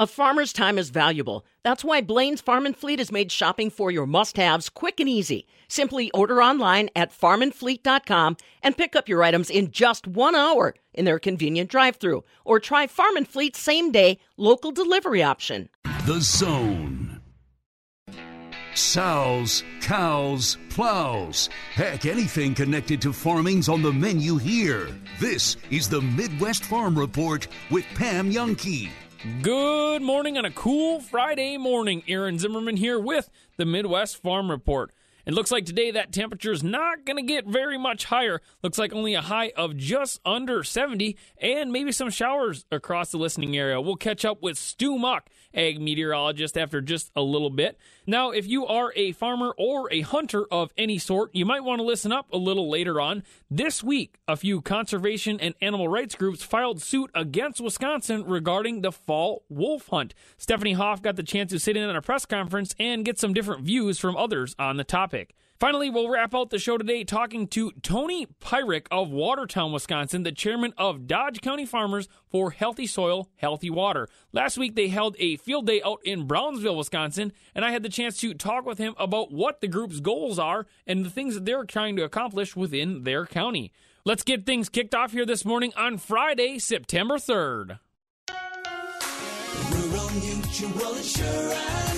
A farmer's time is valuable. That's why Blaine's Farm and Fleet has made shopping for your must haves quick and easy. Simply order online at farmandfleet.com and pick up your items in just one hour in their convenient drive through. Or try Farm and Fleet's same day local delivery option. The Zone. Sows, cows, plows. Heck, anything connected to farming's on the menu here. This is the Midwest Farm Report with Pam Jahnke. Good morning on a cool Friday morning. Aaron Zimmerman here with the Midwest Farm Report. It looks like today that temperature is not going to get very much higher. Looks like only a high of just under 70 and maybe some showers across the listening area. We'll catch up with Stu Muck, ag meteorologist, after just a little bit. Now, if you are a farmer or a hunter of any sort, you might want to listen up a little later on. This week, a few conservation and animal rights groups filed suit against Wisconsin regarding the fall wolf hunt. Stephanie Hoff got the chance to sit in on a press conference and get some different views from others on the topic. Finally, we'll wrap out the show today talking to Tony Peirick of Watertown, Wisconsin, the chairman of Dodge County Farmers for Healthy Soil, Healthy Water. Last week, they held a field day out in Brownsville, Wisconsin, and I had the chance to talk with him about what the group's goals are and the things that they're trying to accomplish within their county. Let's get things kicked off here this morning on Friday, September 3rd. Rural Mutual Insurance,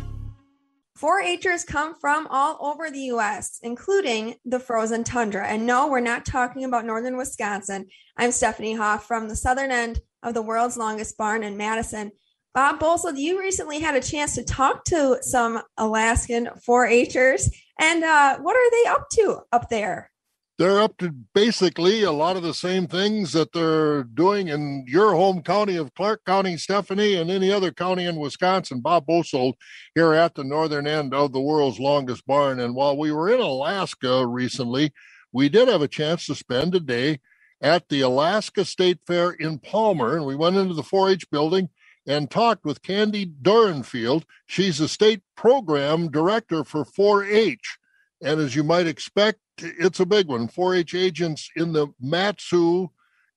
4-Hers come from all over the U.S., including the frozen tundra. And no, we're not talking about northern Wisconsin. I'm Stephanie Hoff from the southern end of the world's longest barn in Madison. Bob Bosold, you recently had a chance to talk to some Alaskan 4-Hers. And uh, what are they up to up there? They're up to basically a lot of the same things that they're doing in your home county of Clark County, Stephanie, and any other county in Wisconsin. Bob Bosold here at the northern end of the world's longest barn. And while we were in Alaska recently, we did have a chance to spend a day at the Alaska State Fair in Palmer. And we went into the 4 H building and talked with Candy Dierenfield. She's the state program director for 4 H. And as you might expect, it's a big one. 4 H agents in the Mat-Su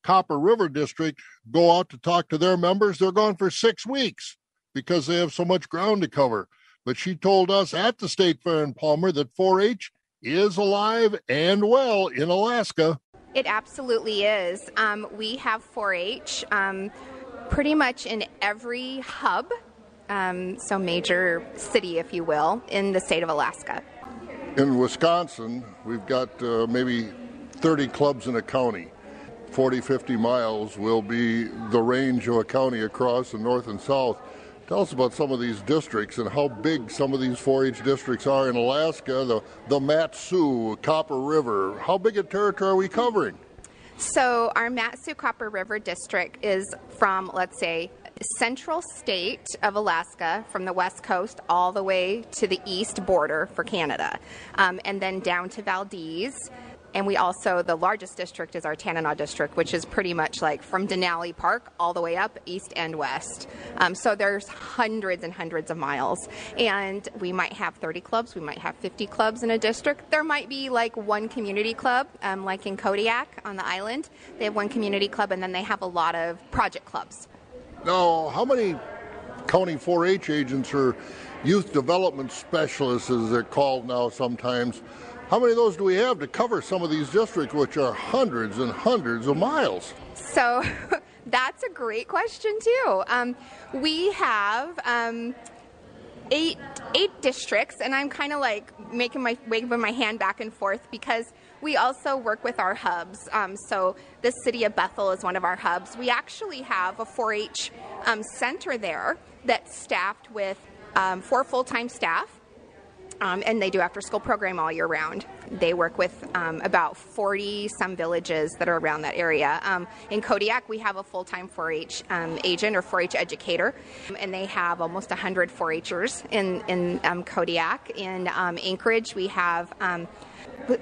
Copper River District go out to talk to their members. They're gone for six weeks because they have so much ground to cover. But she told us at the State Fair in Palmer that 4 H is alive and well in Alaska. It absolutely is. Um, we have 4 H um, pretty much in every hub, um, so major city, if you will, in the state of Alaska. In Wisconsin, we've got uh, maybe 30 clubs in a county. 40, 50 miles will be the range of a county across the north and south. Tell us about some of these districts and how big some of these 4-H districts are in Alaska, the, the Mat-Su, Copper River. How big a territory are we covering? So our Mat-Su Copper River District is from, let's say, central state of Alaska from the west coast all the way to the east border for Canada, um, and then down to Valdez. And we also, the largest district is our Tanana district, which is pretty much like from Denali Park all the way up east and west. Um, so there's hundreds and hundreds of miles. And we might have 30 clubs, we might have 50 clubs in a district. There might be like one community club, um, like in Kodiak on the island. They have one community club, and then they have a lot of project clubs. Now, how many county 4 H agents or youth development specialists, as they're called now sometimes, how many of those do we have to cover some of these districts, which are hundreds and hundreds of miles? So that's a great question, too. Um, we have. Um, eight eight districts and i'm kind of like making my waving my hand back and forth because we also work with our hubs um, so the city of bethel is one of our hubs. We actually have a 4-h um, center there that's staffed with um, four full-time staff Um, and they do after school program all year round. They work with um, about 40 some villages that are around that area. Um, in Kodiak, we have a full time 4 H um, agent or 4 H educator, and they have almost 100 4 Hers in, in um, Kodiak. In um, Anchorage, we have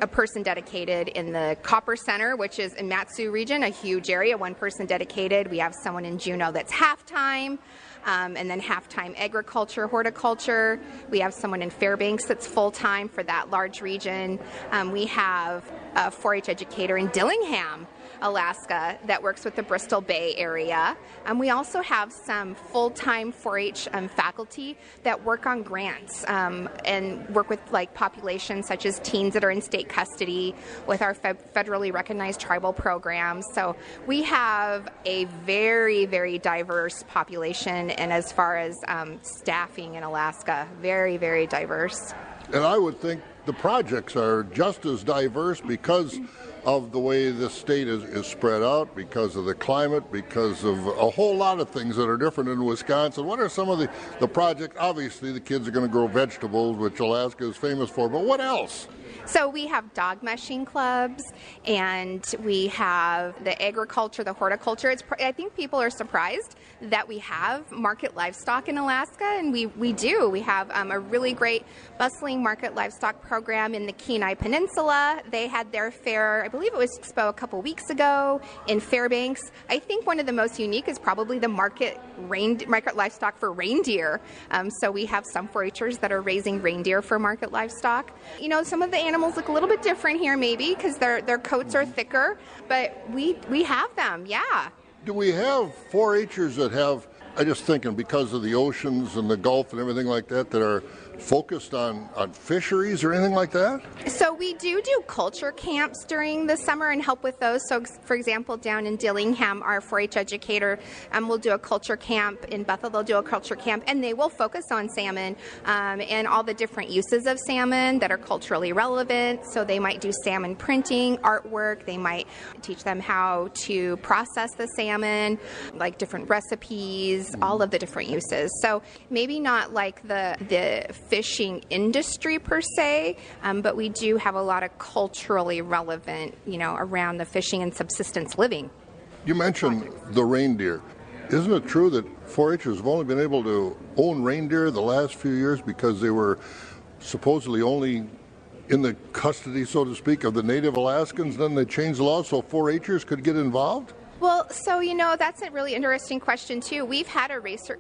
a person dedicated in the Copper Center, which is in Mat-Su region, a huge area, one person dedicated. We have someone in Juneau that's half time. Um, and then half time agriculture, horticulture. We have someone in Fairbanks that's full time for that large region. Um, we have a 4 H educator in Dillingham Alaska that works with the Bristol Bay area. Um, we also have some full time 4 H um, faculty that work on grants um, and work with like populations such as teens that are in state custody with our fe- federally recognized tribal programs. So we have a very, very diverse population, and as far as um, staffing in Alaska, very, very diverse. And I would think the projects are just as diverse because of the way the state is, is spread out, because of the climate, because of a whole lot of things that are different in Wisconsin. What are some of the, the projects? Obviously, the kids are going to grow vegetables, which Alaska is famous for, but what else? So we have dog mushing clubs, and we have the agriculture, the horticulture. It's, I think people are surprised that we have market livestock in Alaska, and we, we do. We have um, a really great bustling market livestock program in the Kenai Peninsula. They had their fair, I believe it was Expo a couple weeks ago in Fairbanks. I think one of the most unique is probably the market rain, market livestock for reindeer. Um, so we have some 4-Hers that are raising reindeer for market livestock. You know, some of the animals look a little bit different here, maybe because their their coats are thicker, but we we have them. Yeah. Do we have 4-Hers that have? I'm just thinking because of the oceans and the Gulf and everything like that that are focused on, on fisheries or anything like that? So we do do culture camps during the summer and help with those. So, for example, down in Dillingham, our 4-H educator um, will do a culture camp. In Bethel, they'll do a culture camp, and they will focus on salmon um, and all the different uses of salmon that are culturally relevant. So they might do salmon printing, artwork. They might teach them how to process the salmon, like different recipes, all of the different uses. So maybe not like the the fishing industry per se, um, but we do have a lot of culturally relevant, you know, around the fishing and subsistence living. You mentioned the reindeer. Isn't it true that 4-Hers have only been able to own reindeer the last few years because they were supposedly only in the custody, so to speak, of the native Alaskans? Then they changed the law so 4-Hers could get involved? Well, so you know that's a really interesting question too. We've had a,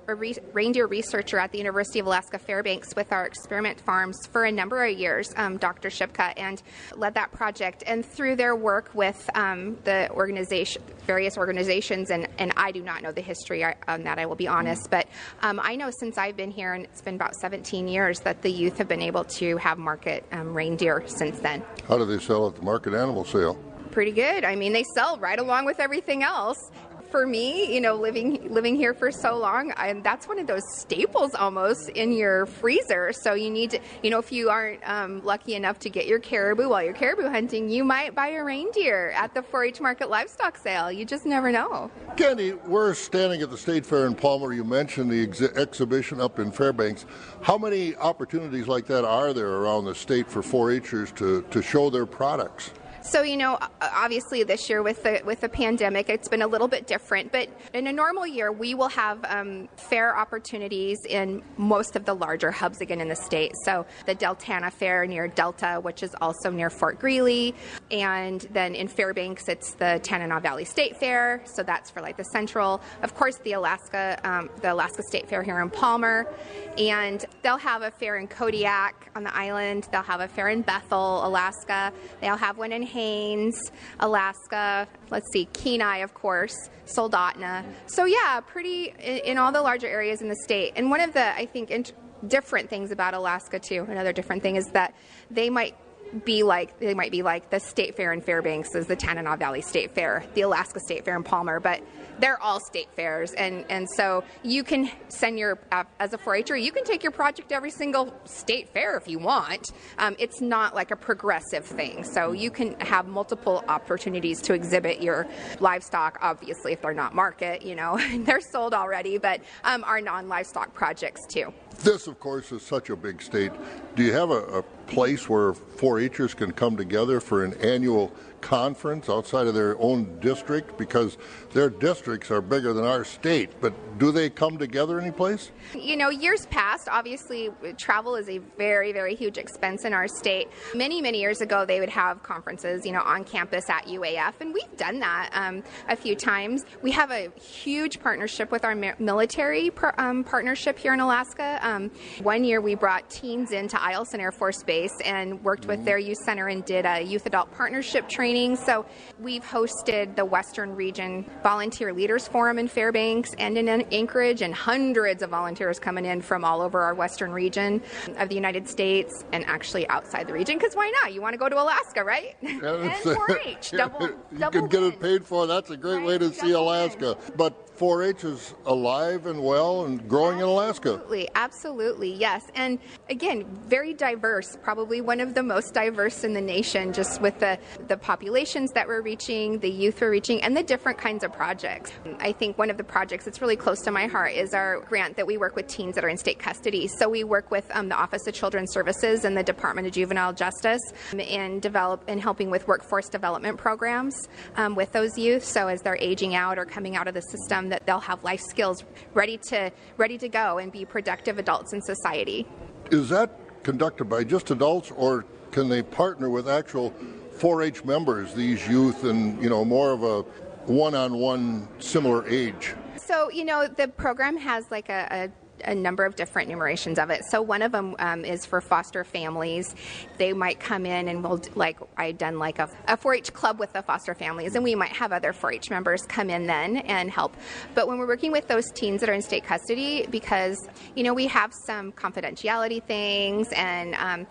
a re- reindeer researcher at the University of Alaska Fairbanks with our experiment farms for a number of years, um, Dr. Shipka, and led that project. And through their work with um, the organization, various organizations, and, and I do not know the history on that. I will be honest, but um, I know since I've been here, and it's been about 17 years, that the youth have been able to have market um, reindeer since then. How do they sell at the market animal sale? Pretty good. I mean, they sell right along with everything else. For me, you know, living living here for so long, I, that's one of those staples almost in your freezer. So you need to, you know, if you aren't um, lucky enough to get your caribou while you're caribou hunting, you might buy a reindeer at the 4-H market livestock sale. You just never know. Candy, we're standing at the State Fair in Palmer. You mentioned the ex- exhibition up in Fairbanks. How many opportunities like that are there around the state for 4-Hers to, to show their products? So you know, obviously this year with the with the pandemic, it's been a little bit different. But in a normal year, we will have um, fair opportunities in most of the larger hubs again in the state. So the Deltana Fair near Delta, which is also near Fort Greely, and then in Fairbanks, it's the Tanana Valley State Fair. So that's for like the central. Of course, the Alaska um, the Alaska State Fair here in Palmer, and they'll have a fair in Kodiak on the island. They'll have a fair in Bethel, Alaska. They'll have one in Haines, Alaska. Let's see, Kenai, of course, Soldotna. So yeah, pretty in, in all the larger areas in the state. And one of the I think int- different things about Alaska too, another different thing is that they might be like they might be like the State Fair in Fairbanks is the Tanana Valley State Fair, the Alaska State Fair in Palmer, but they're all state fairs, and and so you can send your uh, as a 4-H'er, you can take your project to every single state fair if you want. Um, it's not like a progressive thing, so you can have multiple opportunities to exhibit your livestock. Obviously, if they're not market, you know they're sold already, but um, our non-livestock projects too. This, of course, is such a big state. Do you have a, a place where 4-Hers can come together for an annual conference outside of their own district? Because their districts are bigger than our state, but do they come together any place? You know, years past, obviously, travel is a very, very huge expense in our state. Many, many years ago, they would have conferences, you know, on campus at UAF, and we've done that um, a few times. We have a huge partnership with our military um, partnership here in Alaska. Um, one year, we brought teens into Eielson Air Force Base and worked with mm-hmm. their youth center and did a youth adult partnership training. So we've hosted the Western Region Volunteer Leaders Forum in Fairbanks and in Anchorage, and hundreds of volunteers coming in from all over our Western region of the United States and actually outside the region. Because why not? You want to go to Alaska, right? and 4-H, double, you double can get win. it paid for. That's a great Right, way to see double Alaska. But 4-H is alive and well and growing in Alaska. Absolutely, absolutely, yes. And again, very diverse, probably one of the most diverse in the nation, just with the, the populations that we're reaching, the youth we're reaching, and the different kinds of projects. I think one of the projects that's really close to my heart is our grant that we work with teens that are in state custody. So we work with um, the Office of Children's Services and the Department of Juvenile Justice um, in develop in helping with workforce development programs um, with those youth. So as they're aging out or coming out of the system, that they'll have life skills ready to ready to go and be productive adults in society. Is that conducted by just adults or can they partner with actual 4-H members, these youth, and you know more of a one-on-one similar age? So, you know, the program has like a, a a number of different numerations of it. So one of them um, is for foster families. They might come in and we'll like I've done like a, a 4-H club with the foster families, and we might have other 4-H members come in then and help. But when we're working with those teens that are in state custody, because you know we have some confidentiality things, and um,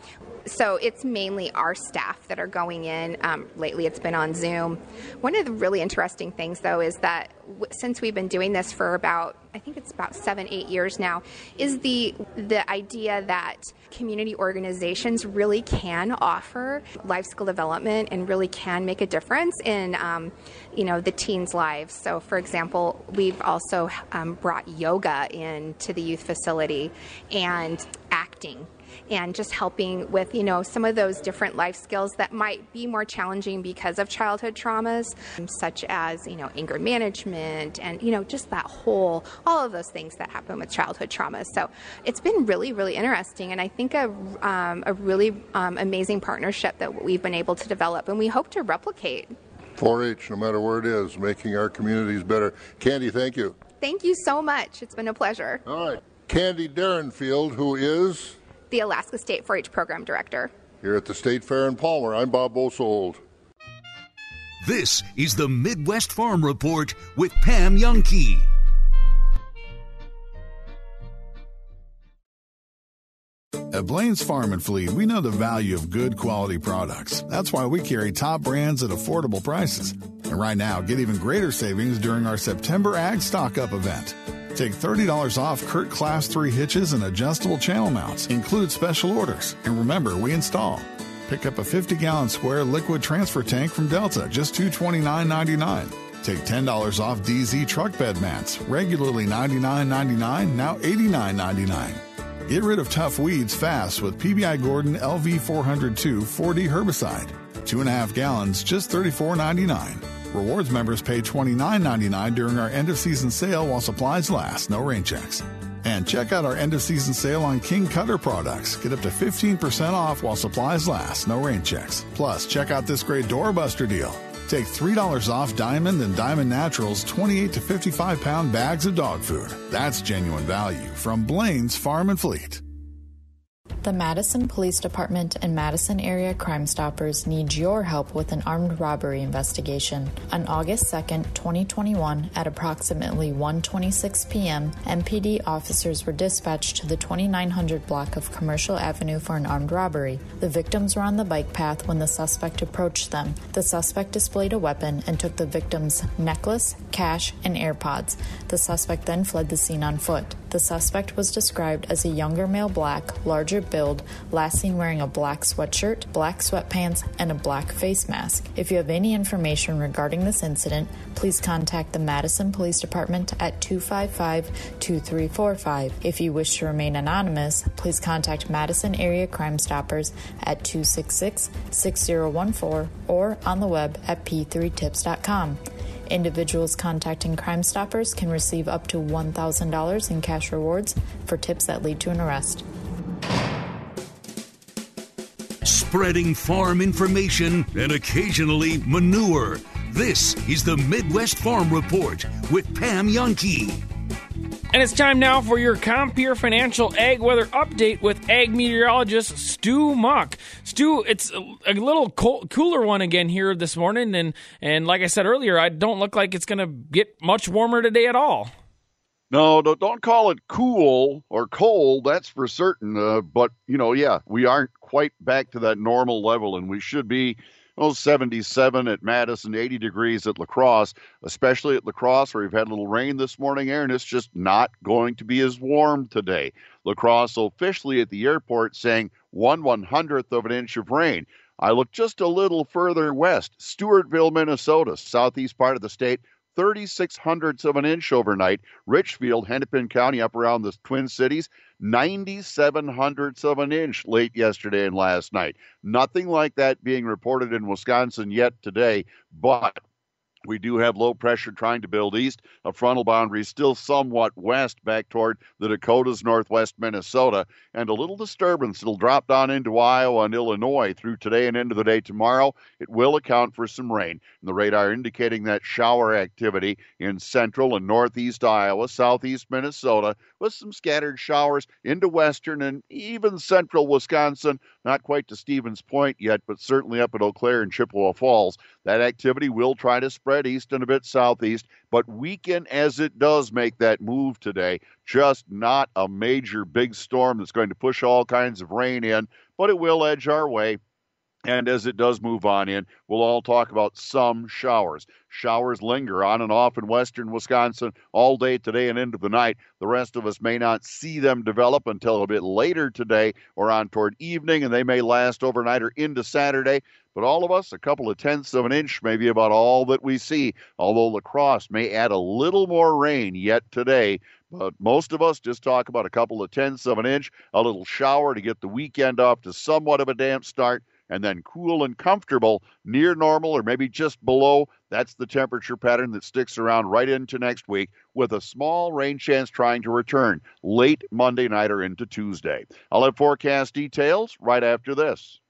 so it's mainly our staff that are going in. Um, lately, it's been on Zoom. One of the really interesting things, though, is that since we've been doing this for about I think it's about seven, eight years now, is the the idea that community organizations really can offer life skill development and really can make a difference in um, you know the teens' lives. So, for example, we've also um, brought yoga into the youth facility and acting and just helping with you know some of those different life skills that might be more challenging because of childhood traumas such as you know anger management and you know just that whole all of those things that happen with childhood traumas so it's been really really interesting and i think a, um, a really um, amazing partnership that we've been able to develop and we hope to replicate 4-H, no matter where it is, making our communities better. Candy, thank you. thank you so much it's been a pleasure All right. Candy Dierenfield, who is the alaska state 4-h program director here at the State Fair in Palmer. I'm Bob Bosold. This is the Midwest Farm Report with Pam Jahnke. At Blaine's Farm and Fleet, we know the value of good quality products. That's why we carry top brands at affordable prices. And right now, get even greater savings during our September Ag Stock Up event. Take $30 off CURT Class 3 hitches and adjustable channel mounts. Include special orders. And remember, we install. Pick up a 50 gallon square liquid transfer tank from Delta, just $229.99. Take $10 off DZ truck bed mats, regularly $99.99, now $89.99. Get rid of tough weeds fast with PBI Gordon LV402 4D herbicide. Two and a half gallons, just $34.99. Rewards members pay $29.99 during our end of season sale while supplies last, no rain checks. And check out our end of season sale on King Cutter products. Get up to 15% off while supplies last, no rain checks. Plus, check out this great doorbuster deal. Take $3 off Diamond and Diamond Naturals 28 to 55 pound bags of dog food. That's genuine value from Blaine's Farm and Fleet. The Madison Police Department and Madison Area Crime Stoppers need your help with an armed robbery investigation. On August 2nd, 2021, at approximately 1:26 p.m., MPD officers were dispatched to the 2900 block of Commercial Avenue for an armed robbery. The victims were on the bike path when the suspect approached them. The suspect displayed a weapon and took the victim's necklace, cash, and AirPods. The suspect then fled the scene on foot. The suspect was described as a younger male black, larger build, last seen wearing a black sweatshirt, black sweatpants, and a black face mask. If you have any information regarding this incident, please contact the Madison Police Department at 255 2345. If you wish to remain anonymous, please contact Madison Area Crime Stoppers at 266 6014 or on the web at p3tips.com. Individuals contacting Crime Stoppers can receive up to $1,000 in cash rewards for tips that lead to an arrest. Spreading farm information and occasionally manure. This is the Midwest Farm Report with Pam Jahnke. And it's time now for your Compeer Financial Ag Weather Update with ag meteorologist Stu Muck. Stu, it's a, little cold, cooler one again here this morning, and and like I said earlier, I don't look like it's going to get much warmer today at all. No, don't, don't call it cool or cold. That's for certain. Uh, but you know, yeah, we aren't quite back to that normal level, and we should be oh, 77 at Madison, 80 degrees at La Crosse, especially at La Crosse where we've had a little rain this morning, Aaron. It's just not going to be as warm today. La Crosse officially at the airport saying one one hundredth of an inch of rain. I look just a little further west, Stewartville, Minnesota, southeast part of the state, 36 hundredths of an inch overnight. Richfield, Hennepin County, up around the Twin Cities, 97 hundredths of an inch late yesterday and last night. Nothing like that being reported in Wisconsin yet today, but we do have low pressure trying to build east. A frontal boundary still somewhat west back toward the Dakotas, northwest Minnesota, and a little disturbance. It'll drop down into Iowa and Illinois through today and into the day tomorrow. It will account for some rain. And the radar indicating that shower activity in central and northeast Iowa, southeast Minnesota, with some scattered showers into western and even central Wisconsin. Not quite to Stevens Point yet, but certainly up at Eau Claire and Chippewa Falls. That activity will try to spread east and a bit southeast, but weaken as it does make that move today. Just not a major big storm that's going to push all kinds of rain in, but it will edge our way. And as it does move on in, we'll all talk about some showers. Showers linger on and off in western Wisconsin all day today and into the night. The rest of us may not see them develop until a bit later today or on toward evening, and they may last overnight or into Saturday. But all of us, a couple of tenths of an inch may be about all that we see, although La Crosse may add a little more rain yet today. But most of us just talk about a couple of tenths of an inch, a little shower to get the weekend off to somewhat of a damp start and then cool and comfortable near normal or maybe just below. That's the temperature pattern that sticks around right into next week with a small rain chance trying to return late Monday night or into Tuesday. I'll have forecast details right after this.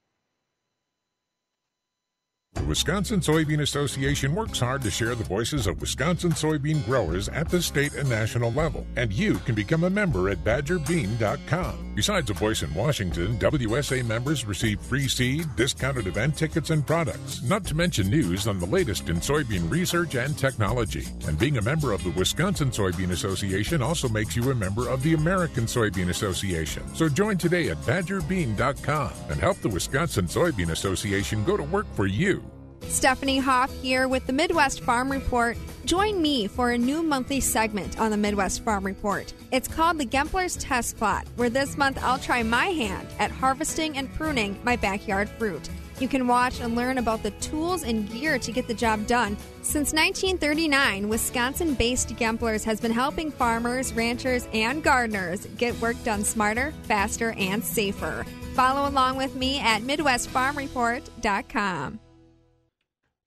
The Wisconsin Soybean Association works hard to share the voices of Wisconsin soybean growers at the state and national level, and you can become a member at badgerbean.com. Besides a voice in Washington, WSA members receive free seed, discounted event tickets, and products, not to mention news on the latest in soybean research and technology. And being a member of the Wisconsin Soybean Association also makes you a member of the American Soybean Association. So join today at badgerbean.com and help the Wisconsin Soybean Association go to work for you. Stephanie Hoff here with the Midwest Farm Report. Join me for a new monthly segment on the Midwest Farm Report. It's called the Gempler's Test Plot, where this month I'll try my hand at harvesting and pruning my backyard fruit. You can watch and learn about the tools and gear to get the job done. Since 1939, Wisconsin based Gemplers has been helping farmers, ranchers, and gardeners get work done smarter, faster, and safer. Follow along with me at MidwestFarmReport.com.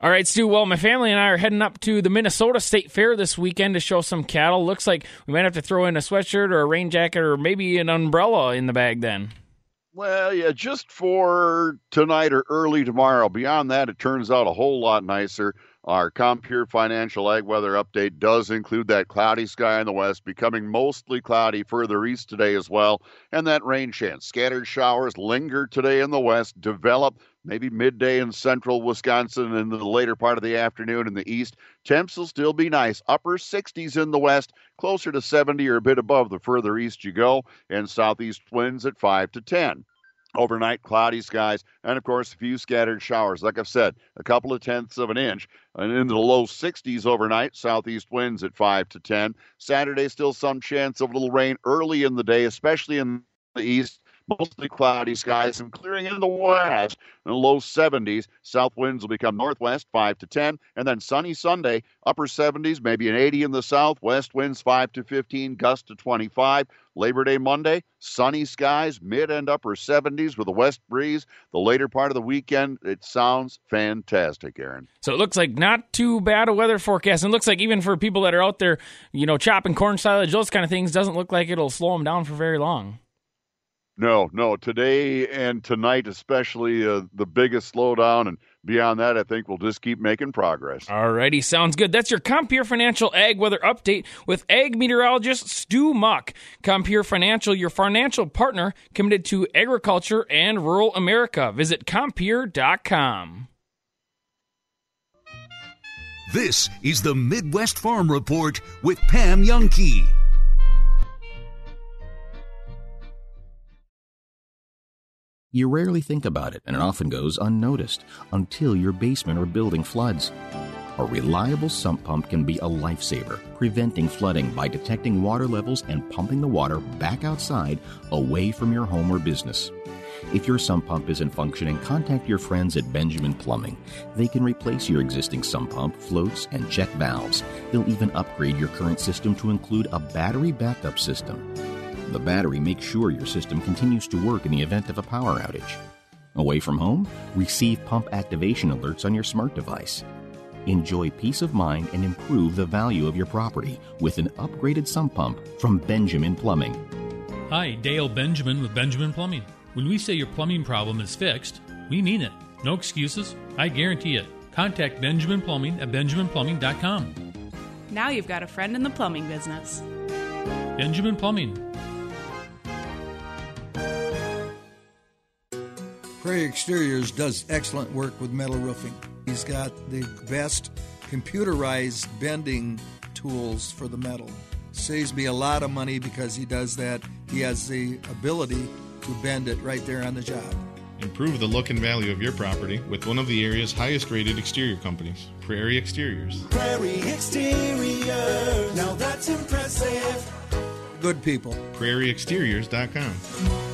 All right, Stu. Well, my family and I are heading up to the Minnesota State Fair this weekend to show some cattle. Looks like we might have to throw in a sweatshirt or a rain jacket or maybe an umbrella in the bag then. Well, yeah, just for tonight or early tomorrow. Beyond that, it turns out a whole lot nicer. Our Compeer Financial Ag Weather Update does include that cloudy sky in the west, becoming mostly cloudy further east today as well, and that rain chance. Scattered showers linger today in the west, develop maybe midday in central Wisconsin and the later part of the afternoon in the east. Temps will still be nice. Upper 60s in the west, closer to 70 or a bit above the further east you go, and southeast winds at 5 to 10. Overnight, cloudy skies, and of course, a few scattered showers. Like I've said, a couple of tenths of an inch, and into the low 60s overnight. Southeast winds at 5 to 10. Saturday, still some chance of a little rain early in the day, especially in the east mostly cloudy skies and clearing in the west in the low 70s. South winds will become northwest 5 to 10, and then sunny Sunday, upper 70s, maybe an 80 in the south. West winds 5 to 15, gust to 25. Labor Day Monday, sunny skies, mid and upper 70s with a west breeze. The later part of the weekend, it sounds fantastic, Aaron. So it looks like not too bad a weather forecast. And it looks like even for people that are out there, you know, chopping corn silage, those kind of things, doesn't look like it'll slow them down for very long. No, no. Today and tonight, especially, uh, the biggest slowdown, and beyond that, I think we'll just keep making progress. Alrighty, sounds good. That's your Compeer Financial Ag Weather Update with Ag Meteorologist Stu Muck. Compeer Financial, your financial partner committed to agriculture and rural America. Visit Compeer.com. This is the Midwest Farm Report with Pam Jahnke. You rarely think about it, and it often goes unnoticed until your basement or building floods. A reliable sump pump can be a lifesaver, preventing flooding by detecting water levels and pumping the water back outside away from your home or business. If your sump pump isn't functioning, contact your friends at Benjamin Plumbing. They can replace your existing sump pump, floats, and check valves. They'll even upgrade your current system to include a battery backup system. The battery makes sure your system continues to work in the event of a power outage. Away from home? Receive pump activation alerts on your smart device. Enjoy peace of mind and improve the value of your property with an upgraded sump pump from Benjamin Plumbing. Hi, Dale Benjamin with Benjamin Plumbing. When we say your plumbing problem is fixed, we mean it. No excuses. I guarantee it. Contact Benjamin Plumbing at benjaminplumbing.com. Now you've got a friend in the plumbing business. Benjamin Plumbing. Prairie Exteriors does excellent work with metal roofing. He's got the best computerized bending tools for the metal. Saves me a lot of money because he does that. He has the ability to bend it right there on the job. Improve the look and value of your property with one of the area's highest rated exterior companies, Prairie Exteriors. Prairie Exteriors, now that's impressive. Good people. PrairieExteriors.com.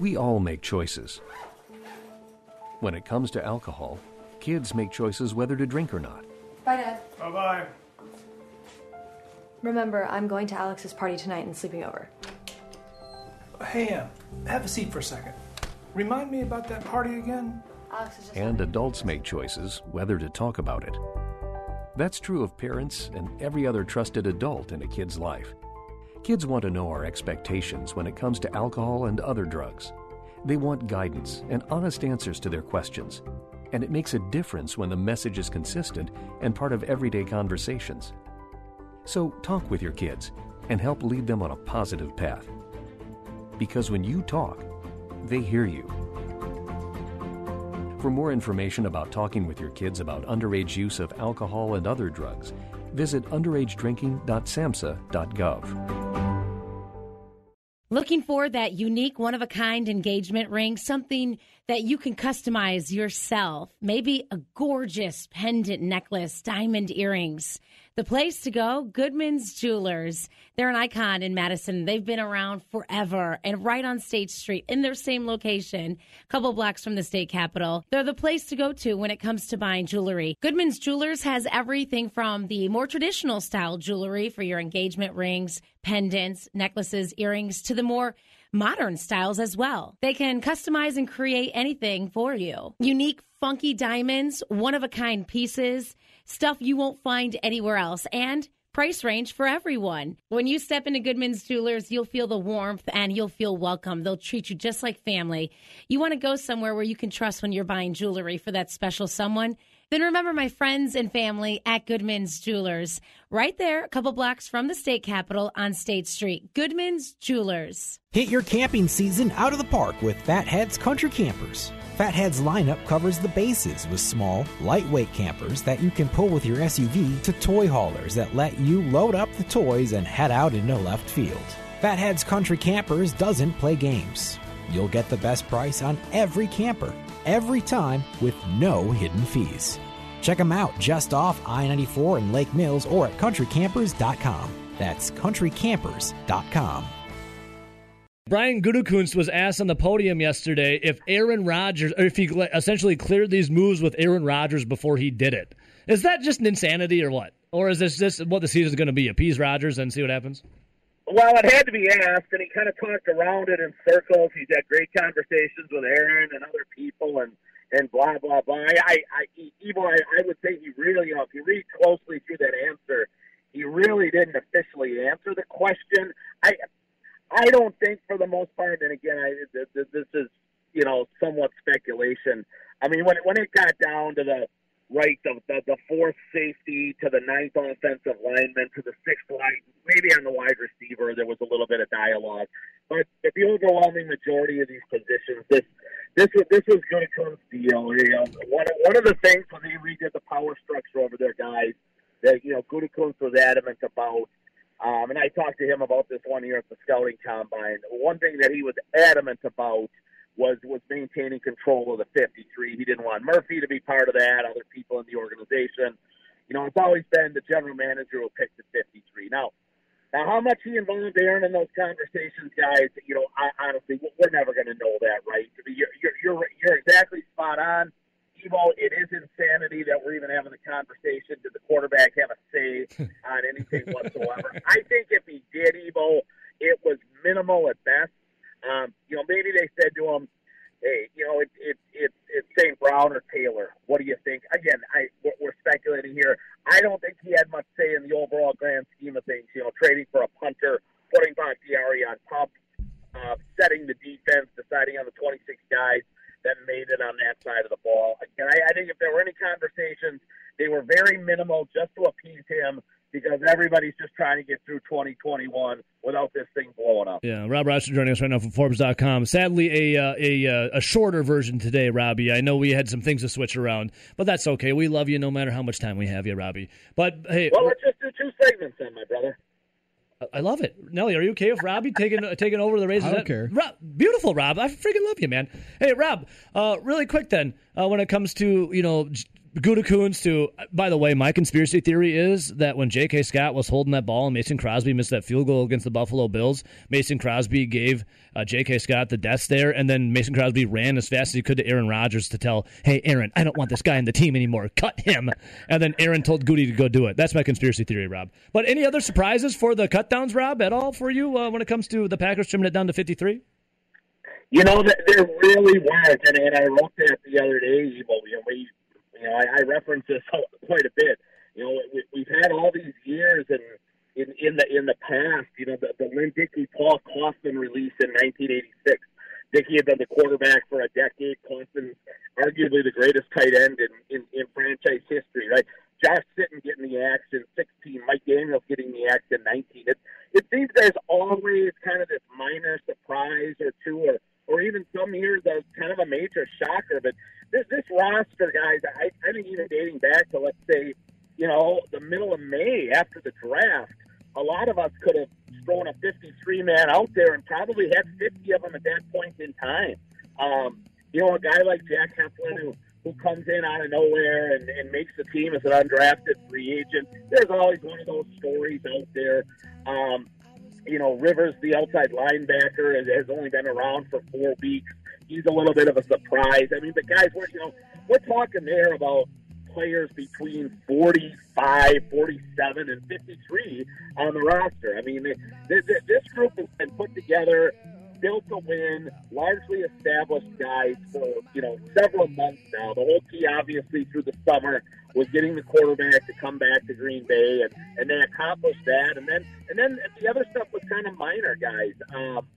We all make choices. When it comes to alcohol, kids make choices whether to drink or not. Bye, Dad. Bye bye. Remember, I'm going to Alex's party tonight and sleeping over. Hey, Em, have a seat for a second. Remind me about that party again? Alex is just. And adults make choices whether to talk about it. That's true of parents and every other trusted adult in a kid's life. Kids want to know our expectations when it comes to alcohol and other drugs. They want guidance and honest answers to their questions. And it makes a difference when the message is consistent and part of everyday conversations. So talk with your kids and help lead them on a positive path. Because when you talk, they hear you. For more information about talking with your kids about underage use of alcohol and other drugs, visit underagedrinking.samhsa.gov. Looking for that unique, one of a kind engagement ring, something that you can customize yourself. Maybe a gorgeous pendant necklace, diamond earrings. The place to go, Goodman's Jewelers. They're an icon in Madison. They've been around forever and right on State Street in their same location, a couple blocks from the state capitol. They're the place to go to when it comes to buying jewelry. Goodman's Jewelers has everything from the more traditional style jewelry for your engagement rings, pendants, necklaces, earrings to the more modern styles as well. They can customize and create anything for you. Unique, funky diamonds, one of a kind pieces, stuff you won't find anywhere else, and price range for everyone. When you step into Goodman's Jewelers, you'll feel the warmth and you'll feel welcome. They'll treat you just like family. You want to go somewhere where you can trust when you're buying jewelry for that special someone? Then remember my friends and family at Goodman's Jewelers, right there, a couple blocks from the state capitol on State Street. Goodman's Jewelers. Hit your camping season out of the park with Fathead's Country Campers. Fathead's lineup covers the bases with small, lightweight campers that you can pull with your SUV to toy haulers that let you load up the toys and head out into left field. Fathead's Country Campers doesn't play games. You'll get the best price on every camper, every time, with no hidden fees. Check them out just off I 94 in Lake Mills or at countrycampers.com. That's countrycampers.com. Brian Gutekunst was asked on the podium yesterday if Aaron Rodgers, or if he essentially cleared these moves with Aaron Rodgers before he did it. Is that just an insanity or what? Or is this just what the season's going to be? Appease Rodgers and see what happens? Well, it had to be asked, and he kind of talked around it in circles. He's had great conversations with Aaron and other people, and and blah blah blah. I, I, Evo, I, I would say he really, you know, if you read closely through that answer, he really didn't officially answer the question. I, I don't think for the most part. And again, I this, is you know somewhat speculation. I mean, when it, when it got down to the right, the, the the fourth safety to the ninth offensive lineman to the sixth line, maybe on the wide receiver, there was a little bit of dialogue. But the overwhelming majority of these positions, this this was this was come deal. You know, one of, one of the things when they redid the power structure over there, guys, that you know Gutekunst was adamant about. Um, and I talked to him about this one year at the scouting combine. One thing that he was adamant about was was maintaining control of the 53. He didn't want Murphy to be part of that. Other people in the organization. You know, it's always been the general manager who picked the 53. Now, now, how much he involved Aaron in those conversations, guys? You know, I, honestly, we're never going to know that, right? You're, you're you're you're exactly spot on. Evo, it is insanity that we're even having the conversation. Did the quarterback have a say on anything whatsoever? I think if he did, Evo, it was minimal at best. Um, you know, maybe they said to him, "Hey, you know, it's it, it, it's St. Brown or Taylor. What do you think?" Again, I we're speculating here. I don't think he had much say in the overall grand scheme of things. You know, trading for a punter, putting Bakhtiari on top, uh, setting the defense, deciding on the 26 guys that made it on that side of the ball. Again, I, I think if there were any conversations, they were very minimal just to appease him because everybody's just trying to get through 2021 without this thing blowing up. Yeah, Rob Rochester joining us right now from Forbes.com. Sadly, a uh, a uh, a shorter version today, Robbie. I know we had some things to switch around, but that's okay. We love you no matter how much time we have you, Robbie. But hey, well, let's just do two segments then, my brother. I love it. Nelly, are you okay with Robbie taking taking over the Raisins? I don't care. Rob, beautiful, Rob. I freaking love you, man. Hey, Rob. Uh, really quick then, uh, when it comes to you know Gutekunst, to by the way, my conspiracy theory is that when J.K. Scott was holding that ball and Mason Crosby missed that field goal against the Buffalo Bills, Mason Crosby gave uh, J.K. Scott the death there, and then Mason Crosby ran as fast as he could to Aaron Rodgers to tell, "Hey, Aaron, I don't want this guy in the team anymore. Cut him." And then Aaron told Goody to go do it. That's my conspiracy theory, Rob. But any other surprises for the cutdowns, Rob, at all for you uh, when it comes to the Packers trimming it down to fifty-three? You know, th- there really weren't, and, and I wrote that the other day. You know, we, you know, I, I reference this quite a bit. You know, we, we've had all these years, and in in the in the past, you know, the, the Lynn Dickey Paul Coffman release in 1986. Dickey had been the quarterback for a decade. Coffman's arguably the greatest tight end in, in, in franchise history, right? Josh Sitton getting the axe in 16, Mike Daniels getting the axe in 19. It, it seems there's always kind of this minor surprise or two, or or even some years as kind of a major shocker. But this, this roster, guys, I, I think even dating back to let's say, you know, the middle of May after the draft, a lot of us could have thrown a 53 man out there and probably had 50 of them at that point in time. Um, you know, a guy like Jack Heflin who, who comes in out of nowhere and, and makes the team as an undrafted free agent. There's always one of those stories out there. Um, you know, Rivers, the outside linebacker, has, has only been around for four weeks. He's a little bit of a surprise. I mean, the guys, we're, you know, we're talking there about players between 45, 47, and 53 on the roster. I mean, this, this group has been put together, built to win, largely established guys for, you know, several months now. The whole key, obviously, through the summer was getting the quarterback to come back to Green Bay, and, and they accomplished that. And then, and then the other stuff was kind of minor, guys. Um,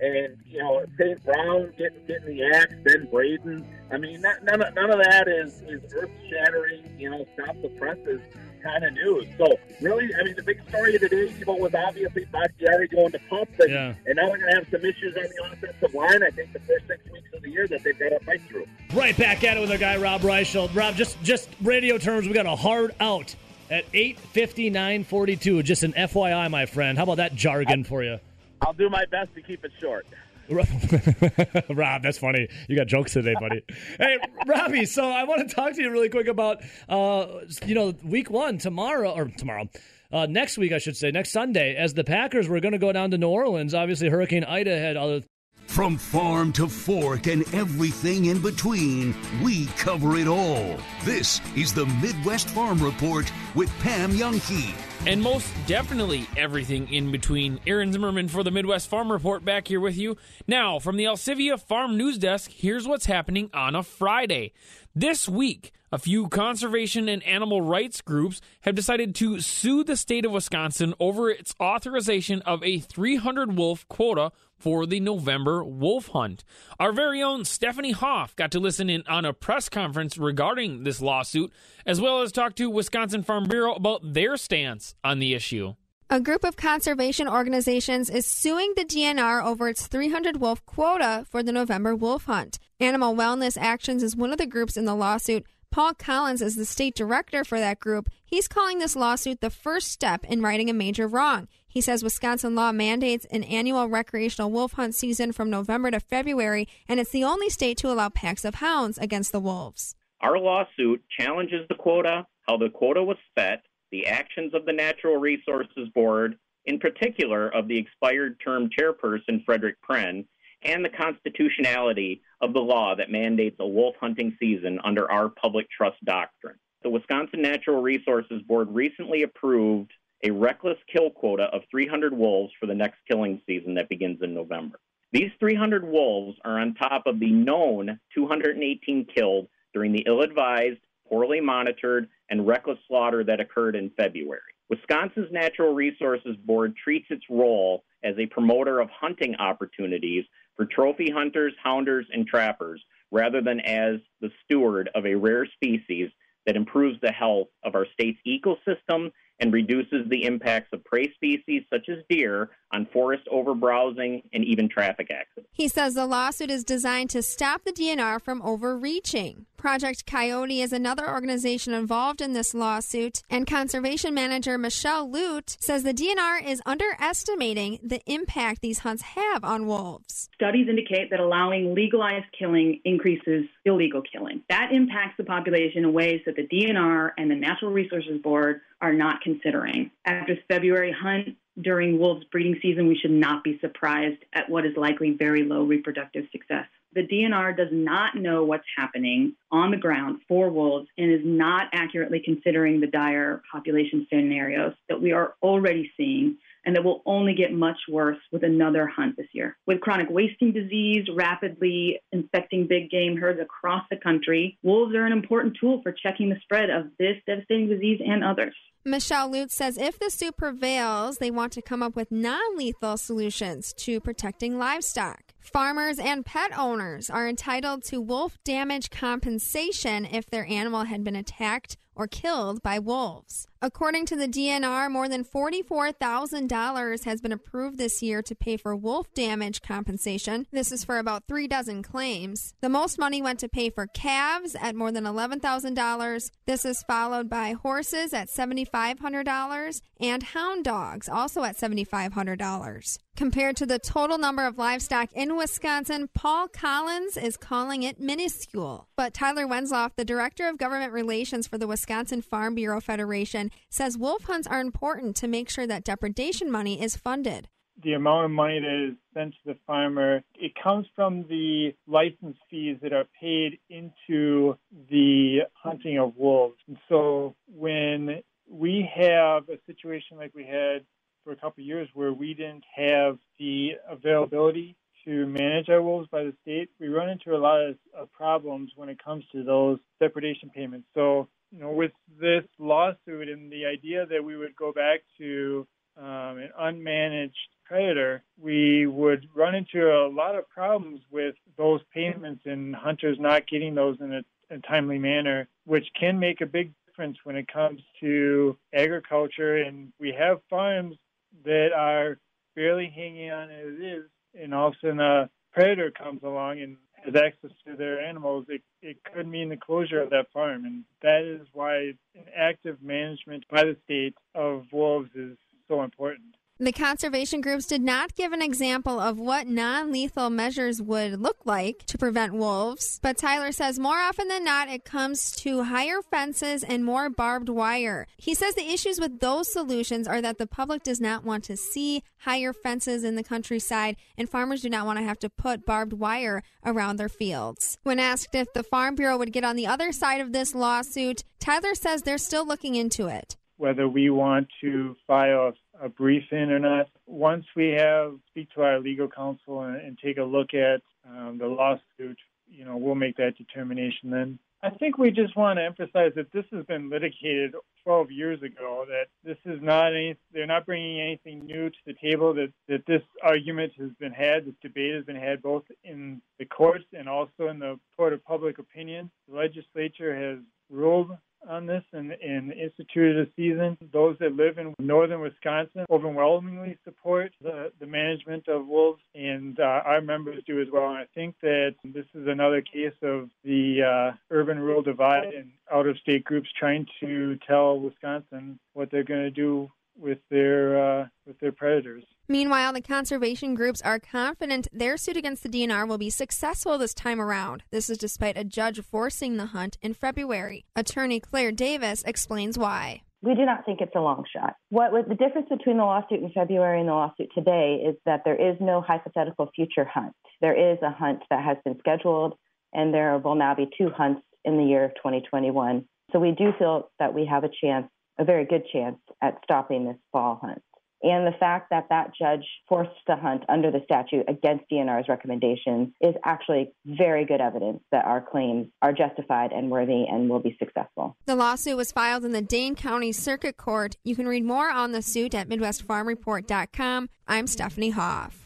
and you know St. Brown getting getting the axe, then Braden. I mean, not, none of, none of that is is earth shattering. You know, stop the presses kind of news. So really, I mean, the big story of the day, Evo, was obviously Bakhtiari going to pump, and, Yeah. and now we're going to have some issues on the offensive line. I think the first six weeks of the year that they've got to fight through. Right back at it with our guy Rob Reischel. Rob, just just radio terms, we got a hard out at eight fifty nine forty two. Just an FYI, my friend. How about that jargon for you? I'll do my best to keep it short. Rob, that's funny. You got jokes today, buddy. hey, Robbie. So I want to talk to you really quick about, uh, you know, week one tomorrow or tomorrow. Uh, next week, I should say, next Sunday, as the Packers were going to go down to New Orleans. Obviously, Hurricane Ida had other From farm to fork and everything in between, we cover it all. This is the Midwest Farm Report with Pam Jahnke. And most definitely everything in between. Aaron Zimmerman for the Midwest Farm Report back here with you. Now, from the Alcivia Farm News Desk, here's what's happening on a Friday. This week, a few conservation and animal rights groups have decided to sue the state of Wisconsin over its authorization of a 300 wolf quota for the November wolf hunt. Our very own Stephanie Hoff got to listen in on a press conference regarding this lawsuit, as well as talk to Wisconsin Farm Bureau about their stance on the issue. A group of conservation organizations is suing the DNR over its 300 wolf quota for the November wolf hunt. Animal Wellness Actions is one of the groups in the lawsuit. Paul Collins is the state director for that group. He's calling this lawsuit the first step in righting a major wrong. He says Wisconsin law mandates an annual recreational wolf hunt season from November to February, and it's the only state to allow packs of hounds against the wolves. Our lawsuit challenges the quota, how the quota was set, the actions of the Natural Resources Board, in particular of the expired term chairperson Frederick Prehn, and the constitutionality of the law that mandates a wolf hunting season under our public trust doctrine. The Wisconsin Natural Resources Board recently approved a reckless kill quota of 300 wolves for the next killing season that begins in November. These 300 wolves are on top of the known 218 killed during the ill advised, poorly monitored, and reckless slaughter that occurred in February. Wisconsin's Natural Resources Board treats its role as a promoter of hunting opportunities for trophy hunters, hounders, and trappers rather than as the steward of a rare species that improves the health of our state's ecosystem and reduces the impacts of prey species such as deer on forest overbrowsing and even traffic accidents. He says the lawsuit is designed to stop the DNR from overreaching. Project Coyote is another organization involved in this lawsuit, and conservation manager Michelle Lute says the DNR is underestimating the impact these hunts have on wolves. Studies indicate that allowing legalized killing increases illegal killing. That impacts the population in ways that the DNR and the Natural Resources Board are not considering. After this February hunt during wolves breeding season, we should not be surprised at what is likely very low reproductive success. The DNR does not know what's happening on the ground for wolves and is not accurately considering the dire population scenarios that we are already seeing and that will only get much worse with another hunt this year. With chronic wasting disease rapidly infecting big game herds across the country, wolves are an important tool for checking the spread of this devastating disease and others. Michelle Lute says if the suit prevails, they want to come up with non lethal solutions to protecting livestock. Farmers and pet owners are entitled to wolf damage compensation if their animal had been attacked or killed by wolves. According to the DNR, more than $44,000 has been approved this year to pay for wolf damage compensation. This is for about three dozen claims. The most money went to pay for calves at more than $11,000. This is followed by horses at $7,500 and hound dogs also at $7,500. Compared to the total number of livestock in Wisconsin, Paul Collins is calling it minuscule. But Tyler Wenzlaff, the director of government relations for the Wisconsin Farm Bureau Federation, says wolf hunts are important to make sure that depredation money is funded. the amount of money that is sent to the farmer, it comes from the license fees that are paid into the hunting of wolves. And so when we have a situation like we had for a couple of years where we didn't have the availability to manage our wolves by the state, we run into a lot of, of problems when it comes to those depredation payments. So, you know, with this lawsuit and the idea that we would go back to um, an unmanaged predator, we would run into a lot of problems with those payments and hunters not getting those in a, a timely manner, which can make a big difference when it comes to agriculture. And we have farms that are barely hanging on as it is, and all of a sudden a predator comes along and access to their animals, it, it could mean the closure of that farm. And that is why an active management by the state of wolves is so important. The conservation groups did not give an example of what non lethal measures would look like to prevent wolves, but Tyler says more often than not it comes to higher fences and more barbed wire. He says the issues with those solutions are that the public does not want to see higher fences in the countryside, and farmers do not want to have to put barbed wire around their fields. When asked if the Farm Bureau would get on the other side of this lawsuit, Tyler says they're still looking into it. whether we want to file a, a briefing or not. Once we have speak to our legal counsel and, and take a look at um, the lawsuit, you know, we'll make that determination then. I think we just want to emphasize that this has been litigated 12 years ago. That this is not any, they're not bringing anything new to the table. That that this argument has been had, this debate has been had both in the courts and also in the court of public opinion. The legislature has ruled on this and, and instituted a season. Those that live in northern Wisconsin overwhelmingly support the, the management of wolves, and uh, our members do as well. And I think that this is another case of the uh, urban rural divide and out of state groups trying to tell Wisconsin what they're going to do with their uh, with their predators. Meanwhile, the conservation groups are confident their suit against the DNR will be successful this time around. This is despite a judge forcing the hunt in February. Attorney Claire Davis explains why. We do not think it's a long shot. What, what the difference between the lawsuit in February and the lawsuit today is that there is no hypothetical future hunt. There is a hunt that has been scheduled, and there will now be two hunts in the year of 2021. So we do feel that we have a chance, a very good chance, at stopping this fall hunt. And the fact that that judge forced the hunt under the statute against DNR's recommendations is actually very good evidence that our claims are justified and worthy and will be successful. The lawsuit was filed in the Dane County Circuit Court. You can read more on the suit at MidwestFarmReport.com. I'm Stephanie Hoff.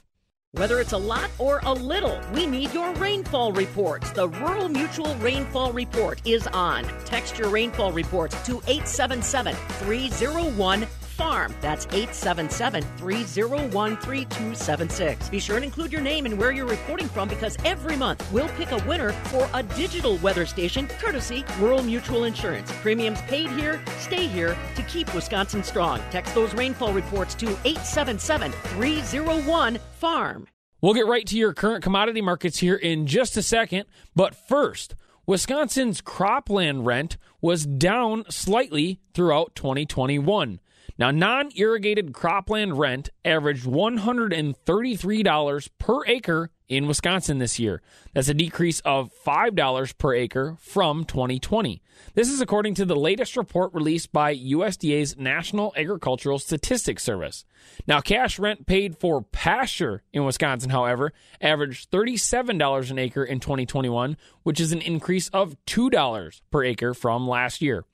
Whether it's a lot or a little, we need your rainfall reports. The Rural Mutual Rainfall Report is on. Text your rainfall reports to 877 301 farm. That's 877 301 3276. Be sure and include your name and where you're reporting from because every month we'll pick a winner for a digital weather station courtesy Rural Mutual Insurance. Premiums paid here, stay here to keep Wisconsin strong. Text those rainfall reports to 877 301 farm. We'll get right to your current commodity markets here in just a second. But first, Wisconsin's cropland rent was down slightly throughout 2021. Now, non irrigated cropland rent averaged $133 per acre in Wisconsin this year. That's a decrease of $5 per acre from 2020. This is according to the latest report released by USDA's National Agricultural Statistics Service. Now, cash rent paid for pasture in Wisconsin, however, averaged $37 an acre in 2021, which is an increase of $2 per acre from last year.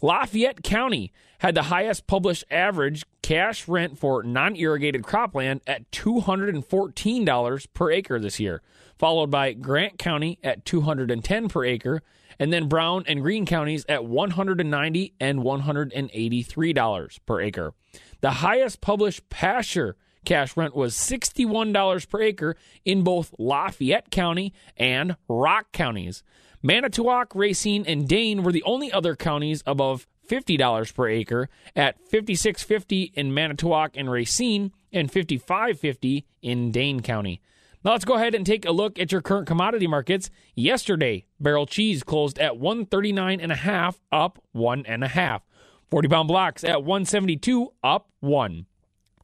Lafayette County had the highest published average cash rent for non irrigated cropland at $214 per acre this year, followed by Grant County at 210 per acre, and then Brown and Green counties at 190 and $183 per acre. The highest published pasture cash rent was $61 per acre in both Lafayette County and Rock counties. Manitowoc, Racine, and Dane were the only other counties above $50 per acre at 56.50 in Manitowoc and Racine and 55.50 in Dane County. Now let's go ahead and take a look at your current commodity markets. Yesterday, barrel cheese closed at 139 and a half, up one and a half. 40 pound blocks at 172, up one.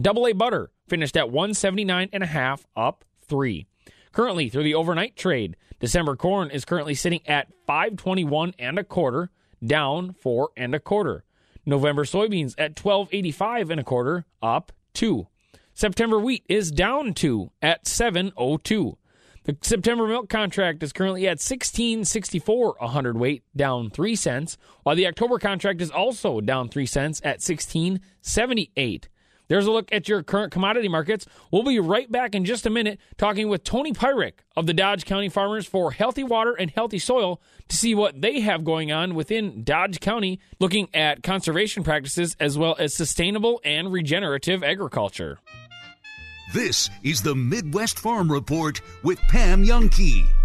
Double A butter finished at 179 and a half, up three. Currently, through the overnight trade, December corn is currently sitting at 521 and a quarter, down four and a quarter. November soybeans at 1285 and a quarter, up two. September wheat is down two at 702. The September milk contract is currently at 1664 a hundredweight, down 3 cents, while the October contract is also down 3 cents at 1678. There's a look at your current commodity markets. We'll be right back in just a minute talking with Tony Peirick of the Dodge County Farmers for Healthy Water and Healthy Soil to see what they have going on within Dodge County, looking at conservation practices as well as sustainable and regenerative agriculture. This is the Midwest Farm Report with Pam Jahnke.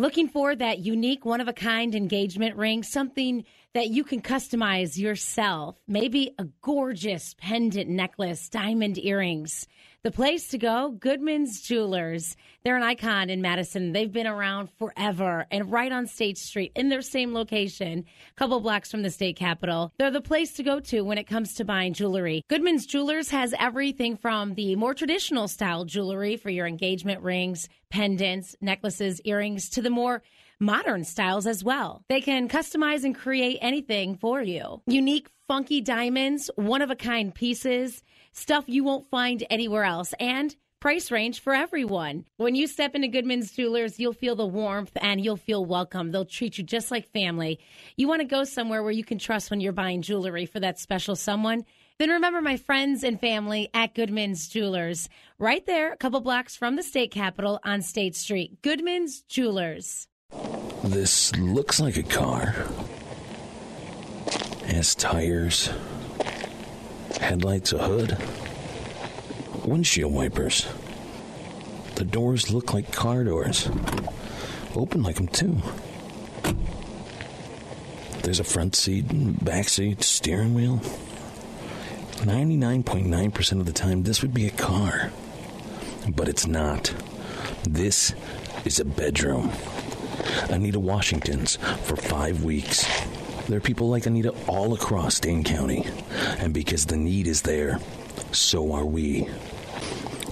Looking for that unique, one of a kind engagement ring, something that you can customize yourself. Maybe a gorgeous pendant necklace, diamond earrings. The place to go, Goodman's Jewelers. They're an icon in Madison. They've been around forever and right on State Street in their same location, a couple blocks from the state capitol. They're the place to go to when it comes to buying jewelry. Goodman's Jewelers has everything from the more traditional style jewelry for your engagement rings, pendants, necklaces, earrings to the more modern styles as well. They can customize and create anything for you. Unique, funky diamonds, one of a kind pieces, stuff you won't find anywhere else, and price range for everyone. When you step into Goodman's Jewelers, you'll feel the warmth and you'll feel welcome. They'll treat you just like family. You want to go somewhere where you can trust when you're buying jewelry for that special someone? Then remember my friends and family at Goodman's Jewelers, right there, a couple blocks from the state capitol on State Street. Goodman's Jewelers. This looks like a car. It Has tires, headlights, a hood, windshield wipers. The doors look like car doors. Open like them, too. There's a front seat, back seat, steering wheel. 99.9% of the time, this would be a car. But it's not. This is a bedroom. Anita Washington's for five weeks. There are people like Anita all across Dane County. And because the need is there, so are we.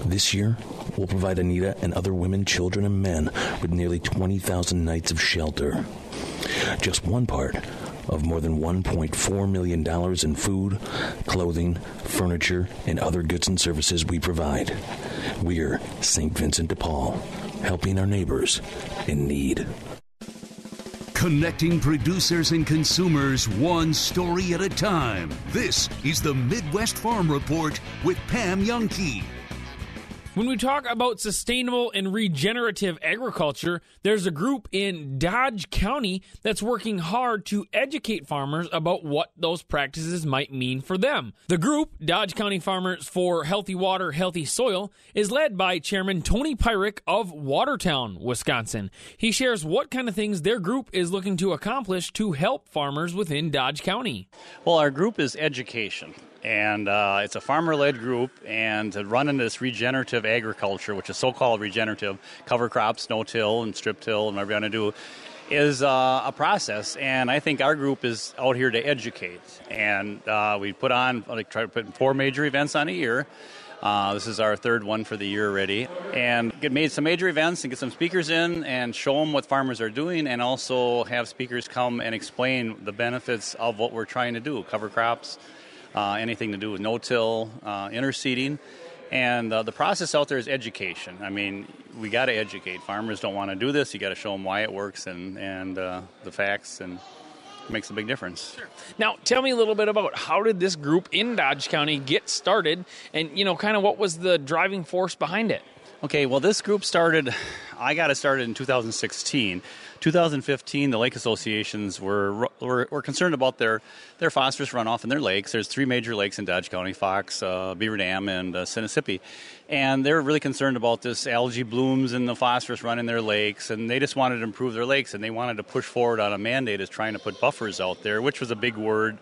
This year, we'll provide Anita and other women, children, and men with nearly 20,000 nights of shelter. Just one part of more than $1.4 million in food, clothing, furniture, and other goods and services we provide. We're St. Vincent de Paul, helping our neighbors in need. Connecting producers and consumers one story at a time. This is the Midwest Farm Report with Pam Jahnke. When we talk about sustainable and regenerative agriculture, there's a group in Dodge County that's working hard to educate farmers about what those practices might mean for them. The group, Dodge County Farmers for Healthy Water, Healthy Soil, is led by Chairman Tony Peirick of Watertown, Wisconsin. He shares what kind of things their group is looking to accomplish to help farmers within Dodge County. Well, our group is education and uh, it's a farmer-led group and to run into this regenerative agriculture which is so-called regenerative cover crops no-till and strip-till and whatever you want to do is uh, a process. And i think our group is out here to educate. And uh, we put on like try to put four major events on a year. Uh, this is our third one for the year already. And get made some major events and get some speakers in and show them what farmers are doing and also have speakers come and explain the benefits of what we're trying to do cover crops, anything to do with no-till, uh, interseeding, And uh, the process out there is education. I mean, we got to educate. Farmers don't want to do this. You got to show them why it works and and uh, the facts, and it makes a big difference. Now, tell me a little bit about how did this group in Dodge County get started, and you know, kind of what was the driving force behind it? Okay, well, this group started. I got it started in 2016. 2015, the lake associations were, were were concerned about their their phosphorus runoff in their lakes. There's three major lakes in Dodge County: Fox, uh, Beaver Dam, and uh, Sinissippi. And they're really concerned about this algae blooms and the phosphorus run in their lakes, and they just wanted to improve their lakes, and they wanted to push forward on a mandate as trying to put buffers out there, which was a big word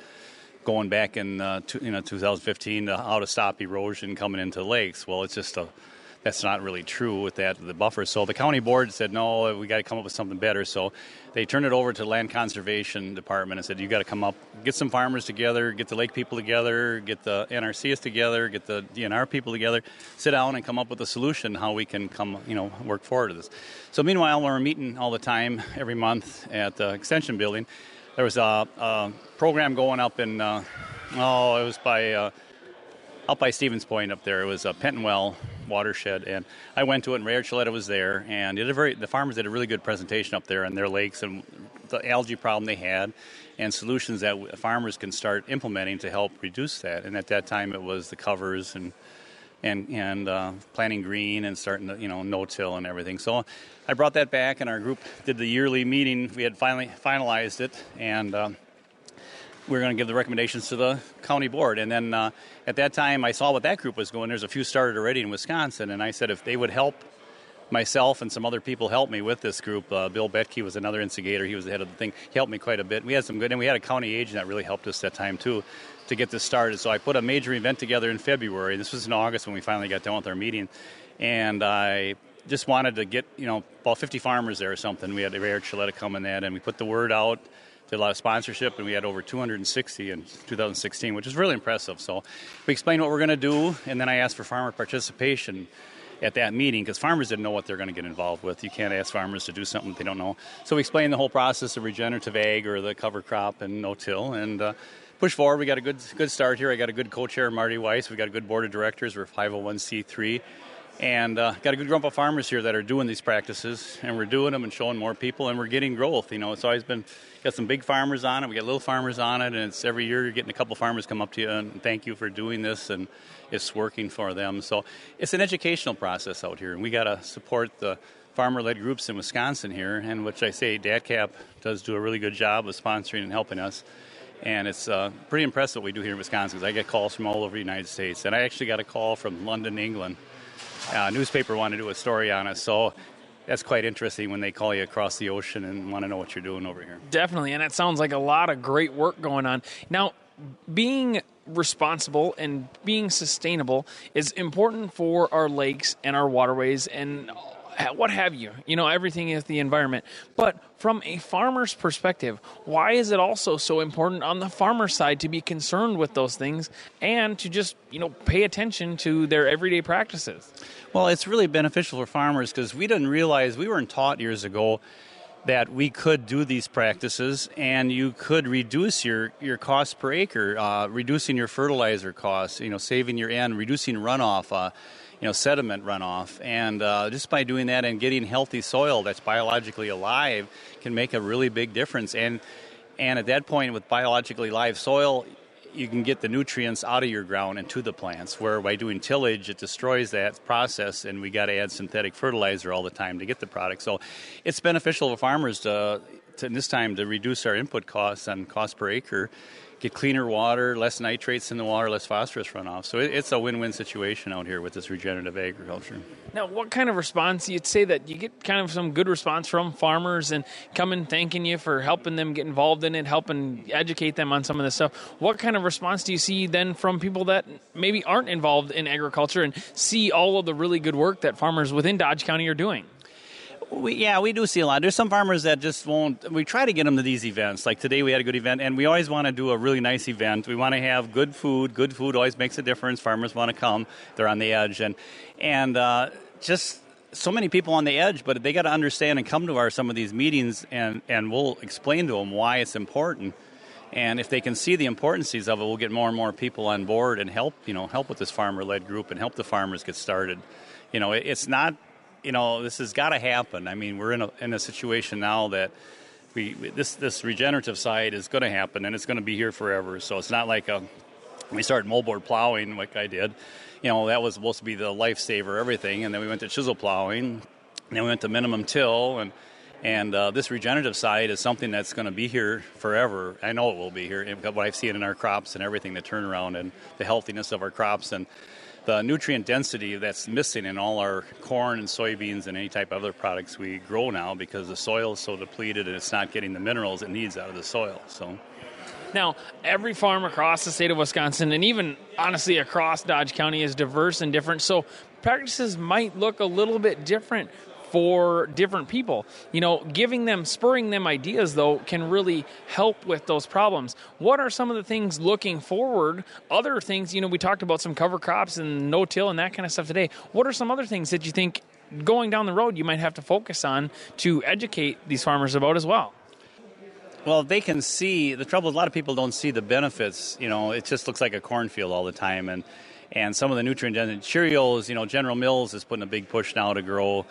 going back in uh, to, you know 2015 to how to stop erosion coming into lakes. Well, it's just a that's not really true with that the buffer. So the county board said no, we got to come up with something better. So they turned it over to the land conservation department and said you got to come up, get some farmers together, get the lake people together, get the NRCS together, get the DNR people together, sit down and come up with a solution how we can come you know work forward to this. So meanwhile, we're meeting all the time every month at the extension building. There was a, a program going up in uh, oh it was by. Uh, up by Stevens Point up there. It was a Petenwell watershed, and I went to it. and Ray Archuleta was there, and very, the farmers did a really good presentation up there on their lakes and the algae problem they had, and solutions that farmers can start implementing to help reduce that. And at that time, it was the covers and and and uh, planting green and starting to you know no-till and everything. So I brought that back, and our group did the yearly meeting. We had finally finalized it, and. Um, we are going to give the recommendations to the county board. And then uh, at that time, I saw what that group was going. There's a few started already in Wisconsin, and I said if they would help myself and some other people help me with this group. Uh, Bill Betke was another instigator. He was the head of the thing. He helped me quite a bit. We had some good, and we had a county agent that really helped us that time too to get this started. So I put a major event together in February. This was in August when we finally got done with our meeting, and I just wanted to get you know about 50 farmers there or something. We had Ray Archuleta come in that, and we put the word out did a lot of sponsorship, and we had over 260 in 2016, which is really impressive. So we explained what we're going to do, and then I asked for farmer participation at that meeting because farmers didn't know what they're going to get involved with. You can't ask farmers to do something they don't know. So we explained the whole process of regenerative ag or the cover crop and no-till, and uh, push forward. We got a good good start here. I got a good co-chair, Marty Weiss. We got a good board of directors. We're 501c3 and uh, got a good group of farmers here that are doing these practices, and we're doing them and showing more people, and we're getting growth. You know, it's always been got some big farmers on it, we got little farmers on it, and it's every year you're getting a couple farmers come up to you and thank you for doing this, and it's working for them. So it's an educational process out here, and we got to support the farmer-led groups in Wisconsin here, and which I say DATCP does do a really good job of sponsoring and helping us. And it's uh, pretty impressive what we do here in Wisconsin because I get calls from all over the United States. And I actually got a call from London, England, uh, newspaper wanted to do a story on us. So that's quite interesting when they call you across the ocean and want to know what you're doing over here. Definitely, and it sounds like a lot of great work going on. Now, being responsible and being sustainable is important for our lakes and our waterways and what have you. You know, everything is the environment. But from a farmer's perspective, why is it also so important on the farmer side to be concerned with those things and to just, you know, pay attention to their everyday practices? Well, it's really beneficial for farmers because we didn't realize, we weren't taught years ago that we could do these practices and you could reduce your, your cost per acre, uh, reducing your fertilizer costs, you know, saving your N, reducing runoff. Uh, you know, sediment runoff. And uh, just by doing that and getting healthy soil that's biologically alive can make a really big difference. And and at that point, with biologically live soil, you can get the nutrients out of your ground and to the plants. Where by doing tillage, it destroys that process, and we got to add synthetic fertilizer all the time to get the product. So, it's beneficial for farmers to, to this time to reduce our input costs and cost per acre get cleaner water, less nitrates in the water, less phosphorus runoff. So it's a win-win situation out here with this regenerative agriculture. Now, what kind of response do you'd say that you get kind of some good response from farmers and coming thanking you for helping them get involved in it, helping educate them on some of this stuff. What kind of response do you see then from people that maybe aren't involved in agriculture and see all of the really good work that farmers within Dodge County are doing? We, yeah, we do see a lot. There's some farmers that just won't. We try to get them to these events. Like today, we had a good event, and we always want to do a really nice event. We want to have good food. Good food always makes a difference. Farmers want to come. They're on the edge, and and uh, just so many people on the edge. But they got to understand and come to our some of these meetings, and and we'll explain to them why it's important And if they can see the importances of it, we'll get more and more people on board and help, you know, help with this farmer-led group and help the farmers get started. You know, it, it's not, you know, this has got to happen. I mean, we're in a in a situation now that we this this regenerative side is going to happen and it's going to be here forever. So it's not like a we started moldboard plowing like I did. You know, that was supposed to be the lifesaver, everything, and then we went to chisel plowing, and then we went to minimum till, and and uh, this regenerative side is something that's going to be here forever. I know it will be here. What I've seen in our crops and everything, the turnaround and the healthiness of our crops and the nutrient density that's missing in all our corn and soybeans and any type of other products we grow now because the soil is so depleted and it's not getting the minerals it needs out of the soil. So. Now, every farm across the state of Wisconsin, and even honestly across Dodge County, is diverse and different. So practices might look a little bit different for different people. You know, giving them, spurring them ideas, though, can really help with those problems. What are some of the things looking forward? Other things, you know, we talked about some cover crops and no till and that kind of stuff today. What are some other things that you think going down the road you might have to focus on to educate these farmers about as well? Well, they can see the trouble. A lot of people don't see the benefits. You know, it just looks like a cornfield all the time, and and some of the nutrient dense Cheerios. You know, General Mills is putting a big push now to grow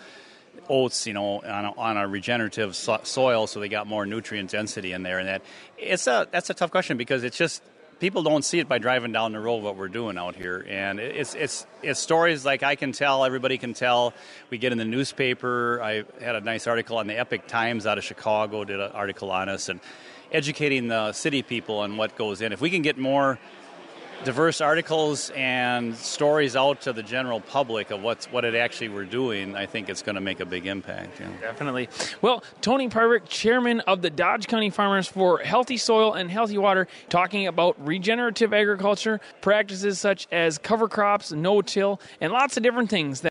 oats. You know, on a, on a regenerative so- soil, so they got more nutrient density in there. And that it's a that's a tough question because it's just people don't see it by driving down the road what we're doing out here and it's it's it's stories like I can tell everybody can tell we get in the newspaper I had a nice article on the Epoch Times out of Chicago did an article on us and educating the city people on what goes in if we can get more diverse articles and stories out to the general public of what's what it actually we're doing, I think it's going to make a big impact. know. Definitely. Well, Tony Peirick, chairman of the Dodge County Farmers for Healthy Soil and Healthy Water, talking about regenerative agriculture, practices such as cover crops, no till, and lots of different things that